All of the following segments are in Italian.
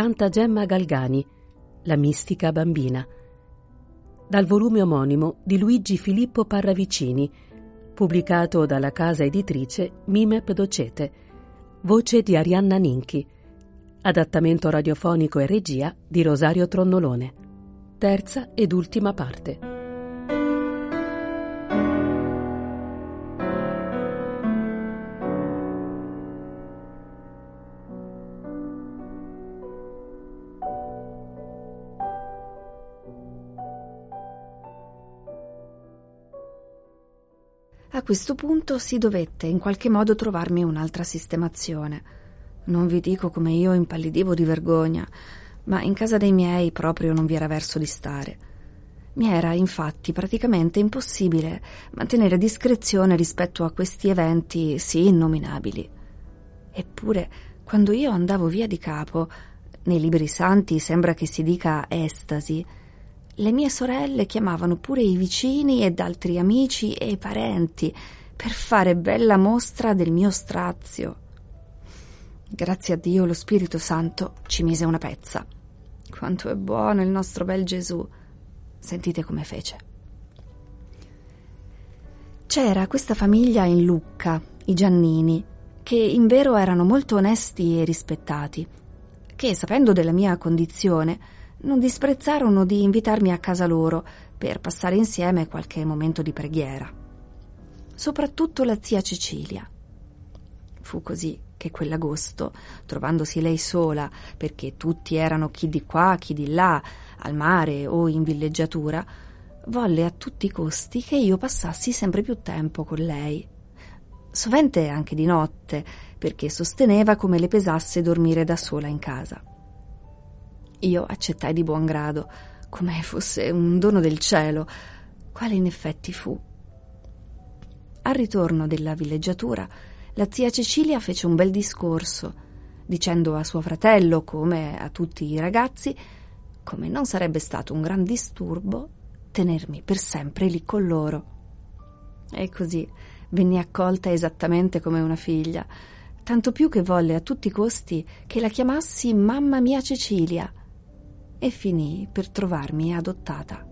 Santa Gemma Galgani, La mistica bambina, dal volume omonimo di Luigi Filippo Parravicini, pubblicato dalla casa editrice Mimep Docete, voce di Arianna Ninchi, adattamento radiofonico e regia di Rosario Tronnolone, terza ed ultima parte. Questo punto si dovette in qualche modo trovarmi un'altra sistemazione. Non vi dico come io impallidivo di vergogna, ma in casa dei miei proprio non vi era verso di stare. Mi era infatti praticamente impossibile mantenere discrezione rispetto a questi eventi sì innominabili. Eppure, quando io andavo via di capo, nei libri santi sembra che si dica estasi, le mie sorelle chiamavano pure i vicini ed altri amici e parenti per fare bella mostra del mio strazio. Grazie a Dio lo Spirito Santo ci mise una pezza. Quanto è buono il nostro bel Gesù. Sentite come fece. C'era questa famiglia in Lucca, i Giannini, che in vero erano molto onesti e rispettati, che, sapendo della mia condizione, non disprezzarono di invitarmi a casa loro per passare insieme qualche momento di preghiera. Soprattutto la zia Cecilia. Fu così che quell'agosto, trovandosi lei sola, perché tutti erano chi di qua, chi di là, al mare o in villeggiatura, volle a tutti i costi che io passassi sempre più tempo con lei. Sovente anche di notte, perché sosteneva come le pesasse dormire da sola in casa. Io accettai di buon grado, come fosse un dono del cielo, quale in effetti fu. Al ritorno della villeggiatura, la zia Cecilia fece un bel discorso, dicendo a suo fratello, come a tutti i ragazzi, come non sarebbe stato un gran disturbo tenermi per sempre lì con loro. E così venni accolta esattamente come una figlia, tanto più che volle a tutti i costi che la chiamassi mamma mia Cecilia, e finì per trovarmi adottata.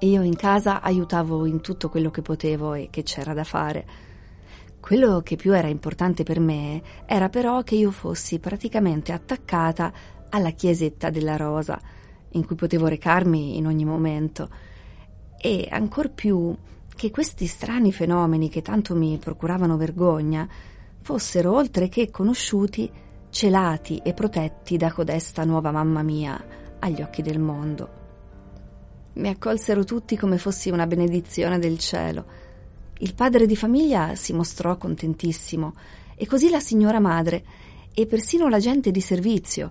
Io in casa aiutavo in tutto quello che potevo e che c'era da fare. Quello che più era importante per me era però che io fossi praticamente attaccata alla chiesetta della Rosa, in cui potevo recarmi in ogni momento e ancor più che questi strani fenomeni che tanto mi procuravano vergogna fossero oltre che conosciuti, celati e protetti da codesta nuova mamma mia agli occhi del mondo. Mi accolsero tutti come fossi una benedizione del cielo. Il padre di famiglia si mostrò contentissimo e così la signora madre e persino la gente di servizio,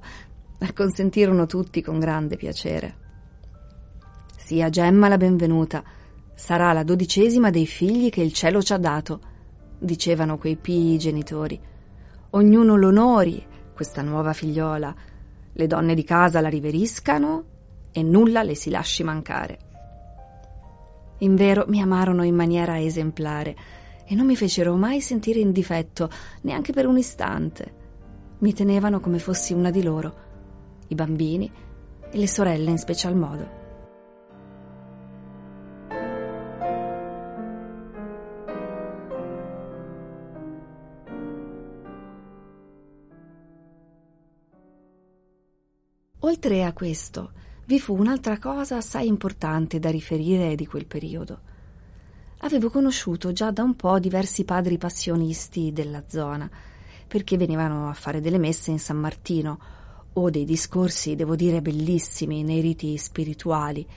Acconsentirono tutti con grande piacere. Sia Gemma la benvenuta. Sarà la dodicesima dei figli che il cielo ci ha dato, dicevano quei pii genitori. Ognuno l'onori, questa nuova figliola. Le donne di casa la riveriscano e nulla le si lasci mancare. Invero mi amarono in maniera esemplare e non mi fecero mai sentire in difetto, neanche per un istante. Mi tenevano come fossi una di loro i bambini e le sorelle in special modo. Oltre a questo, vi fu un'altra cosa assai importante da riferire di quel periodo. Avevo conosciuto già da un po' diversi padri passionisti della zona, perché venivano a fare delle messe in San Martino, o dei discorsi, devo dire, bellissimi nei riti spirituali,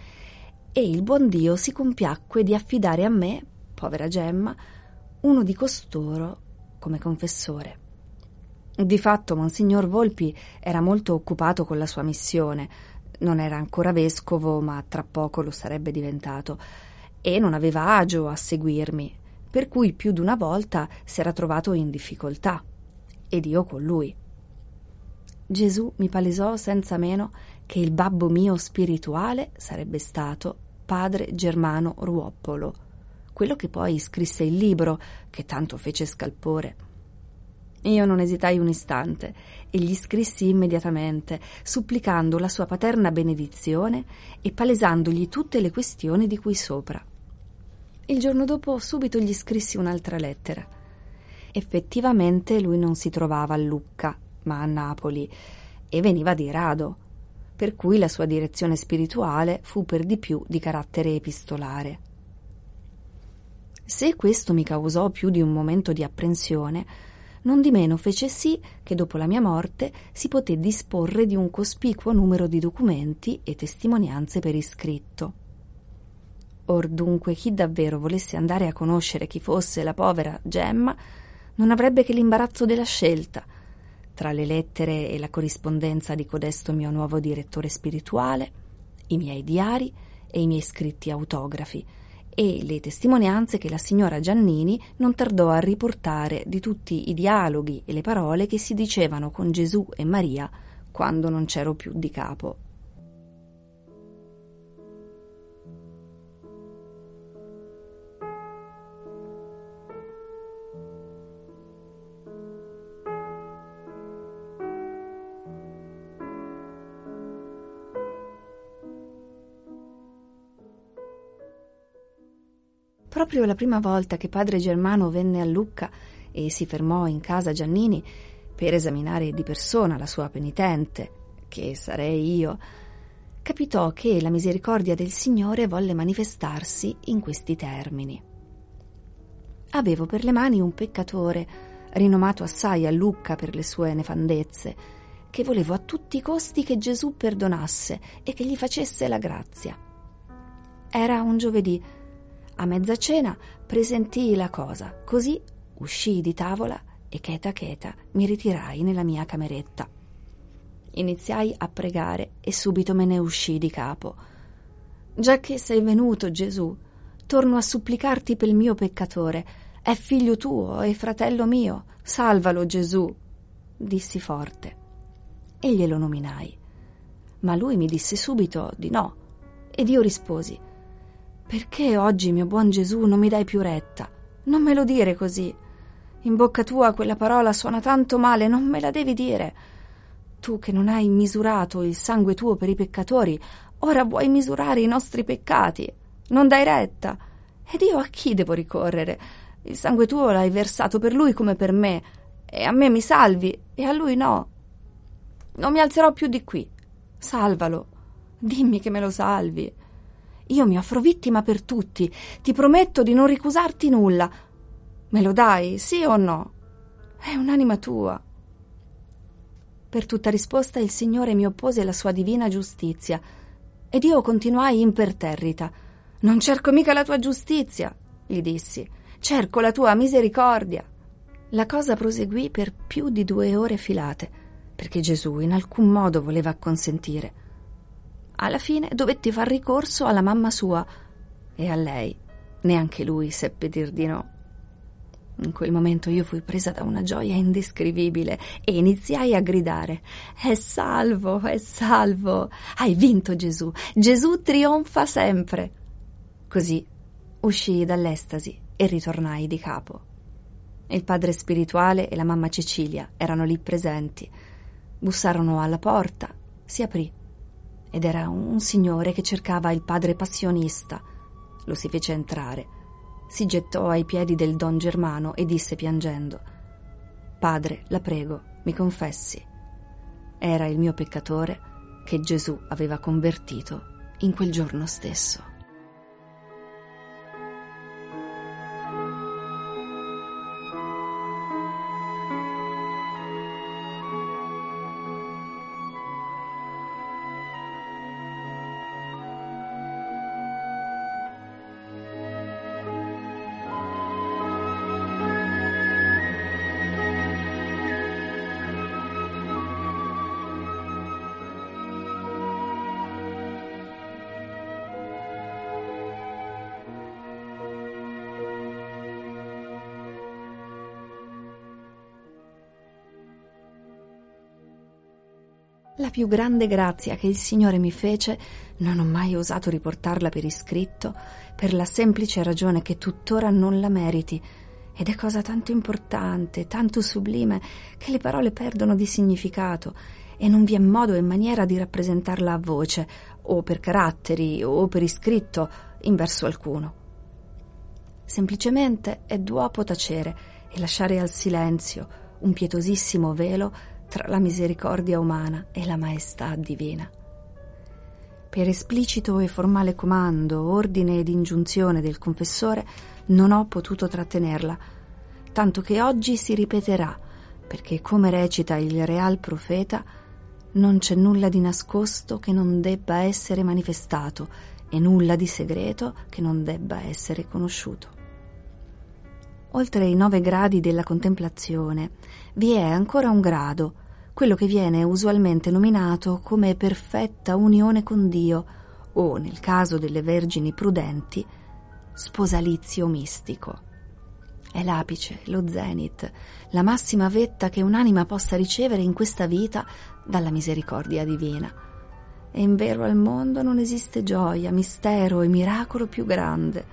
e il buon Dio si compiacque di affidare a me, povera Gemma, uno di costoro come confessore. Di fatto Monsignor Volpi era molto occupato con la sua missione, non era ancora vescovo, ma tra poco lo sarebbe diventato, e non aveva agio a seguirmi, per cui più di una volta si era trovato in difficoltà, ed io con lui. Gesù mi palesò senza meno che il babbo mio spirituale sarebbe stato padre Germano Ruoppolo, quello che poi scrisse il libro che tanto fece scalpore. Io non esitai un istante e gli scrissi immediatamente, supplicando la sua paterna benedizione e palesandogli tutte le questioni di cui sopra. Il giorno dopo subito gli scrissi un'altra lettera. Effettivamente lui non si trovava a Lucca, ma a Napoli, e veniva di rado, per cui la sua direzione spirituale fu per di più di carattere epistolare. Se questo mi causò più di un momento di apprensione, non di meno fece sì che dopo la mia morte si poté disporre di un cospicuo numero di documenti e testimonianze per iscritto. Or dunque chi davvero volesse andare a conoscere chi fosse la povera Gemma non avrebbe che l'imbarazzo della scelta tra le lettere e la corrispondenza di codesto mio nuovo direttore spirituale, i miei diari e i miei scritti autografi, e le testimonianze che la signora Giannini non tardò a riportare di tutti i dialoghi e le parole che si dicevano con Gesù e Maria quando non c'ero più di capo. Proprio la prima volta che padre Germano venne a Lucca e si fermò in casa Giannini per esaminare di persona la sua penitente, che sarei io, capitò che la misericordia del Signore volle manifestarsi in questi termini. Avevo per le mani un peccatore, rinomato assai a Lucca per le sue nefandezze, che volevo a tutti i costi che Gesù perdonasse e che gli facesse la grazia. Era un giovedì, a mezza cena presentii la cosa, così uscii di tavola e cheta cheta mi ritirai nella mia cameretta. Iniziai a pregare e subito me ne uscii di capo. Già che sei venuto, Gesù, torno a supplicarti per il mio peccatore. È figlio tuo e fratello mio. Salvalo, Gesù, dissi forte. E glielo nominai. Ma lui mi disse subito di no. Ed io risposi: perché oggi, mio buon Gesù, non mi dai più retta? Non me lo dire così. In bocca tua quella parola suona tanto male, non me la devi dire. Tu che non hai misurato il sangue tuo per i peccatori, ora vuoi misurare i nostri peccati. Non dai retta. Ed io a chi devo ricorrere? Il sangue tuo l'hai versato per lui come per me, e a me mi salvi, e a lui no. Non mi alzerò più di qui. Salvalo. Dimmi che me lo salvi. Io mi offro vittima per tutti. Ti prometto di non ricusarti nulla. Me lo dai, sì o no? È un'anima tua. Per tutta risposta il Signore mi oppose la sua divina giustizia ed io continuai imperterrita. Non cerco mica la tua giustizia, gli dissi. Cerco la tua misericordia. La cosa proseguì per più di due ore filate, perché Gesù in alcun modo voleva acconsentire. Alla fine dovetti far ricorso alla mamma sua e a lei. Neanche lui seppe dir di no. In quel momento io fui presa da una gioia indescrivibile e iniziai a gridare: È salvo, è salvo! Hai vinto Gesù! Gesù trionfa sempre! Così uscii dall'estasi e ritornai di capo. Il padre spirituale e la mamma Cecilia erano lì presenti. Bussarono alla porta, si aprì ed era un signore che cercava il padre passionista. Lo si fece entrare. Si gettò ai piedi del don Germano e disse piangendo: Padre, la prego, mi confessi. Era il mio peccatore che Gesù aveva convertito in quel giorno stesso. La più grande grazia che il Signore mi fece non ho mai osato riportarla per iscritto, per la semplice ragione che tuttora non la meriti, ed è cosa tanto importante, tanto sublime, che le parole perdono di significato e non vi è modo e maniera di rappresentarla a voce, o per caratteri, o per iscritto, in verso alcuno. Semplicemente è duopo tacere e lasciare al silenzio un pietosissimo velo tra la misericordia umana e la maestà divina. Per esplicito e formale comando, ordine ed ingiunzione del confessore non ho potuto trattenerla, tanto che oggi si ripeterà, perché come recita il real profeta, non c'è nulla di nascosto che non debba essere manifestato e nulla di segreto che non debba essere conosciuto. Oltre i nove gradi della contemplazione vi è ancora un grado, quello che viene usualmente nominato come perfetta unione con Dio o, nel caso delle vergini prudenti, sposalizio mistico. È l'apice, lo zenit, la massima vetta che un'anima possa ricevere in questa vita dalla misericordia divina. E in vero al mondo non esiste gioia, mistero e miracolo più grande,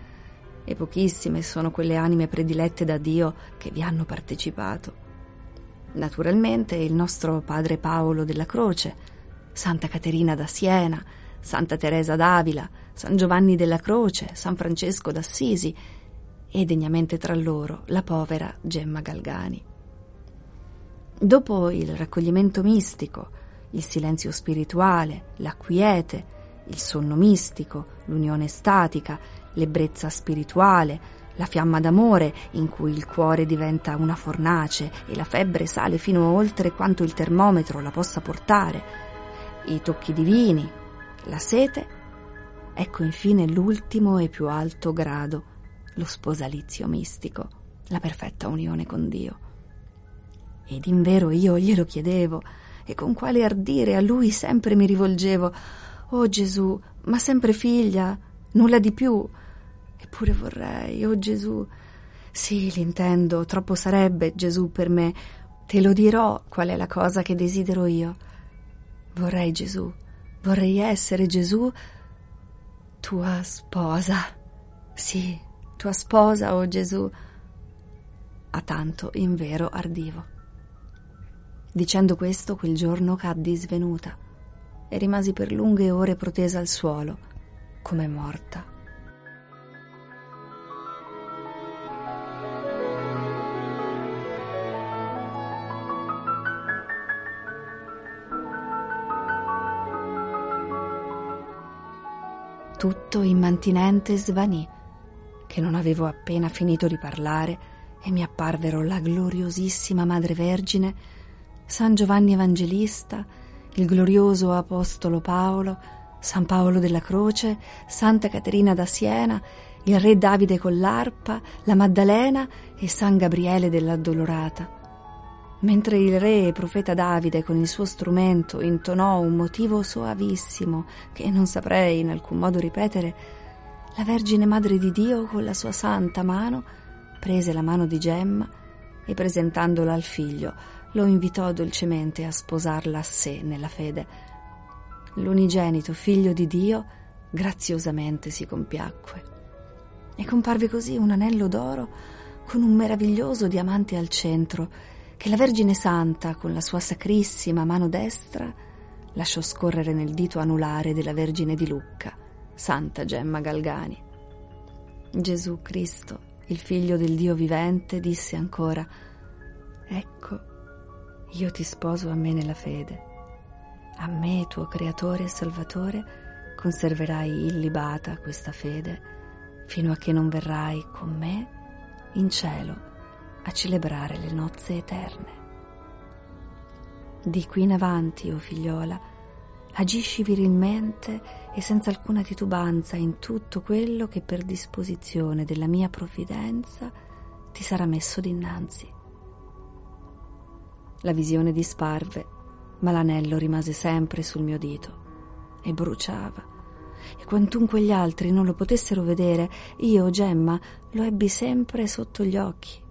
e pochissime sono quelle anime predilette da Dio che vi hanno partecipato naturalmente il nostro padre Paolo della Croce, Santa Caterina da Siena, Santa Teresa d'Avila, San Giovanni della Croce, San Francesco d'Assisi e degnamente tra loro la povera Gemma Galgani. Dopo il raccoglimento mistico, il silenzio spirituale, la quiete, il sonno mistico, l'unione statica, l'ebbrezza spirituale, la fiamma d'amore in cui il cuore diventa una fornace e la febbre sale fino oltre quanto il termometro la possa portare, i tocchi divini, la sete, ecco infine l'ultimo e più alto grado, lo sposalizio mistico, la perfetta unione con Dio. Ed in vero io glielo chiedevo, e con quale ardire a lui sempre mi rivolgevo. Oh Gesù, ma sempre figlia, nulla di più, Eppure vorrei, oh Gesù. Sì, l'intendo, troppo sarebbe Gesù per me. Te lo dirò qual è la cosa che desidero io. Vorrei Gesù, vorrei essere Gesù, tua sposa. Sì, tua sposa, oh Gesù. A tanto, in vero, ardivo. Dicendo questo, quel giorno caddi svenuta e rimasi per lunghe ore protesa al suolo, come morta. Tutto immantinente svanì, che non avevo appena finito di parlare e mi apparvero la gloriosissima Madre Vergine, San Giovanni Evangelista, il glorioso Apostolo Paolo, San Paolo della Croce, Santa Caterina da Siena, il Re Davide con l'arpa, la Maddalena e San Gabriele dell'Addolorata. Mentre il re e profeta Davide con il suo strumento intonò un motivo soavissimo che non saprei in alcun modo ripetere, la Vergine Madre di Dio con la sua santa mano prese la mano di Gemma e presentandola al figlio lo invitò dolcemente a sposarla a sé nella fede. L'unigenito figlio di Dio graziosamente si compiacque e comparve così un anello d'oro con un meraviglioso diamante al centro che la Vergine Santa, con la sua sacrissima mano destra, lasciò scorrere nel dito anulare della Vergine di Lucca, Santa Gemma Galgani. Gesù Cristo, il figlio del Dio vivente, disse ancora, Ecco, io ti sposo a me nella fede. A me, tuo Creatore e Salvatore, conserverai illibata questa fede, fino a che non verrai con me in cielo a celebrare le nozze eterne. Di qui in avanti, o oh figliola, agisci virilmente e senza alcuna titubanza in tutto quello che per disposizione della mia provvidenza ti sarà messo dinanzi. La visione disparve, ma l'anello rimase sempre sul mio dito e bruciava. E quantunque gli altri non lo potessero vedere, io, Gemma, lo ebbi sempre sotto gli occhi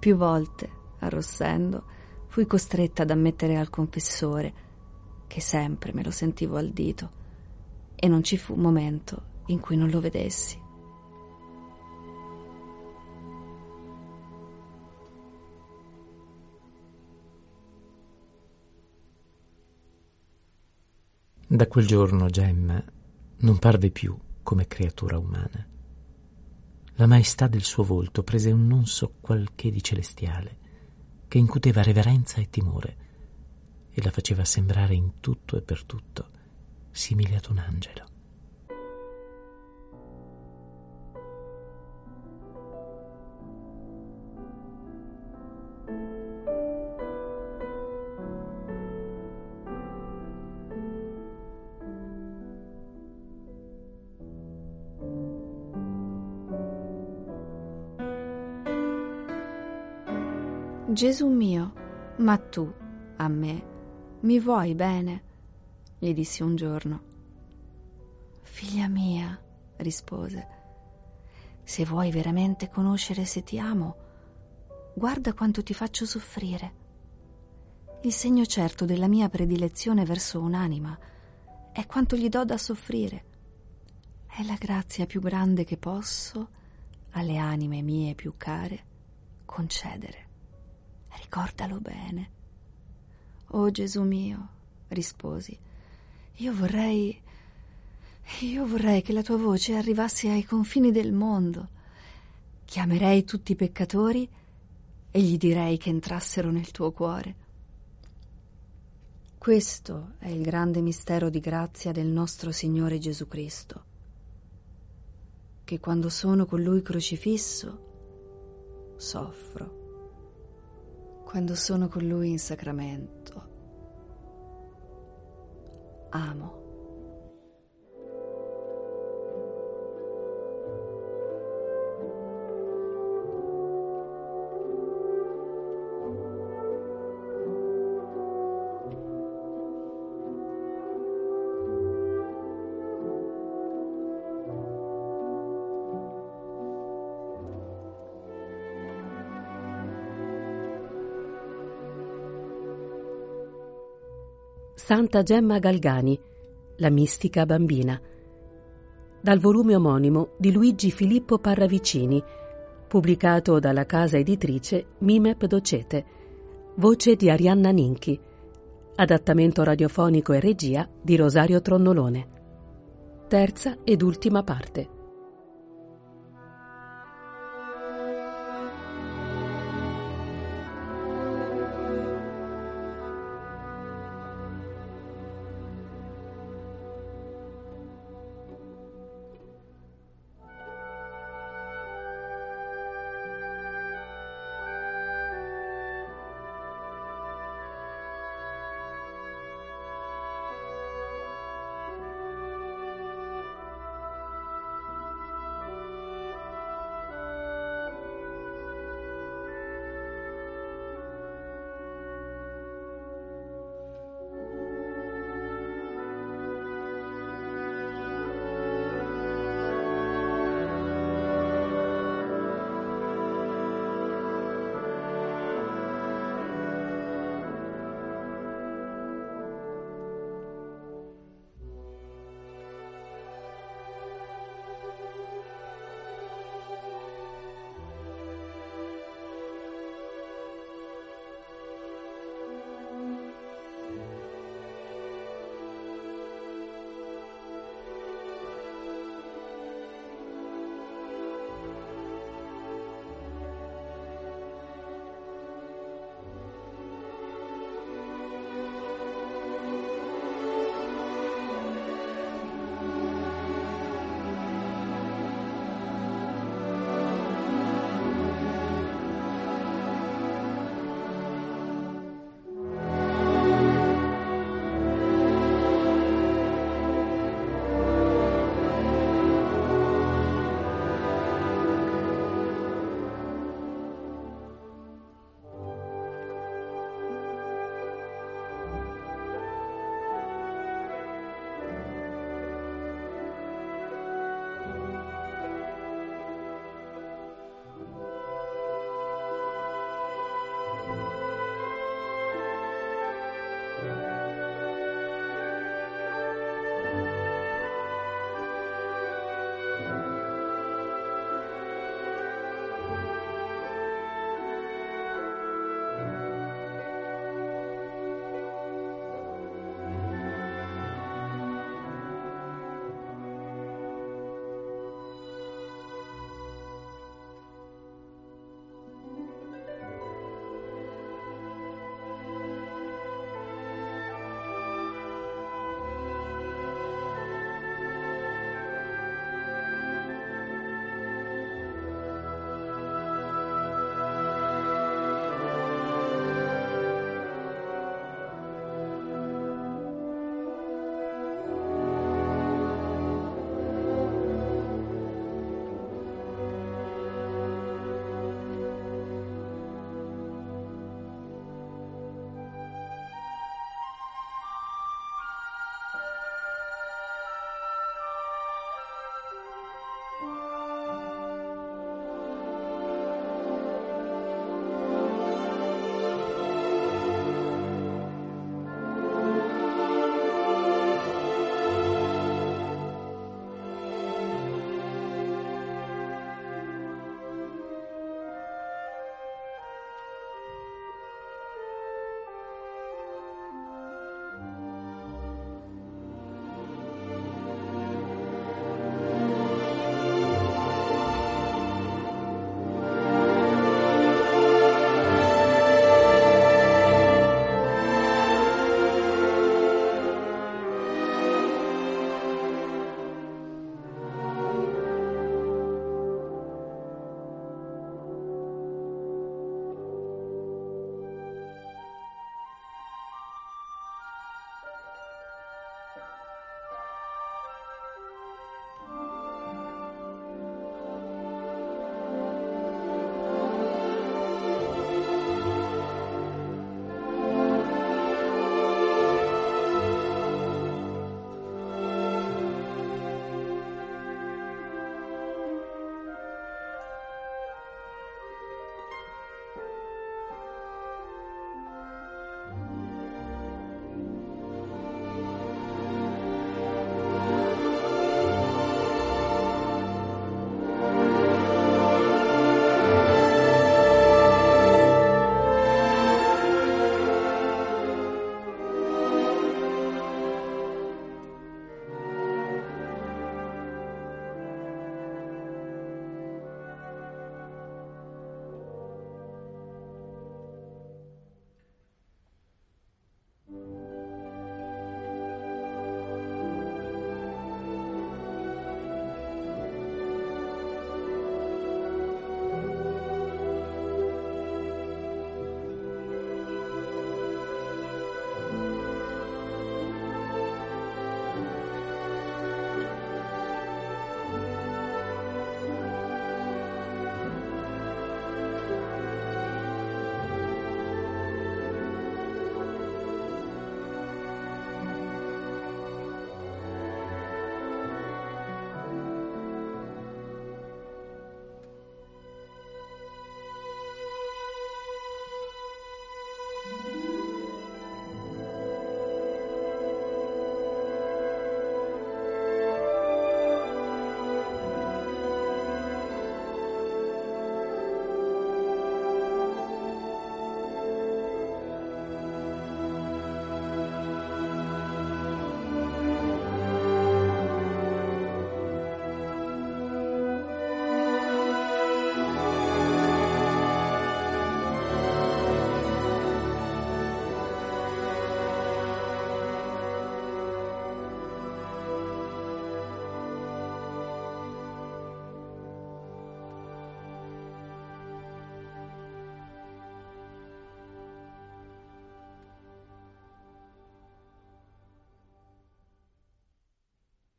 più volte, arrossendo, fui costretta ad ammettere al confessore che sempre me lo sentivo al dito, e non ci fu momento in cui non lo vedessi. Da quel giorno Gemma non parve più come creatura umana. La maestà del suo volto prese un non so qualche di celestiale, che incuteva reverenza e timore, e la faceva sembrare in tutto e per tutto simile ad un angelo. Gesù mio, ma tu, a me, mi vuoi bene? gli dissi un giorno. Figlia mia, rispose, se vuoi veramente conoscere se ti amo, guarda quanto ti faccio soffrire. Il segno certo della mia predilezione verso un'anima è quanto gli do da soffrire. È la grazia più grande che posso alle anime mie più care concedere. Ricordalo bene. Oh Gesù mio, risposi, io vorrei... Io vorrei che la tua voce arrivasse ai confini del mondo. Chiamerei tutti i peccatori e gli direi che entrassero nel tuo cuore. Questo è il grande mistero di grazia del nostro Signore Gesù Cristo, che quando sono con Lui crocifisso soffro quando sono con lui in sacramento. Amo. Santa Gemma Galgani, La mistica bambina, dal volume omonimo di Luigi Filippo Parravicini, pubblicato dalla casa editrice Mimep Docete, voce di Arianna Ninchi, adattamento radiofonico e regia di Rosario Tronnolone. Terza ed ultima parte.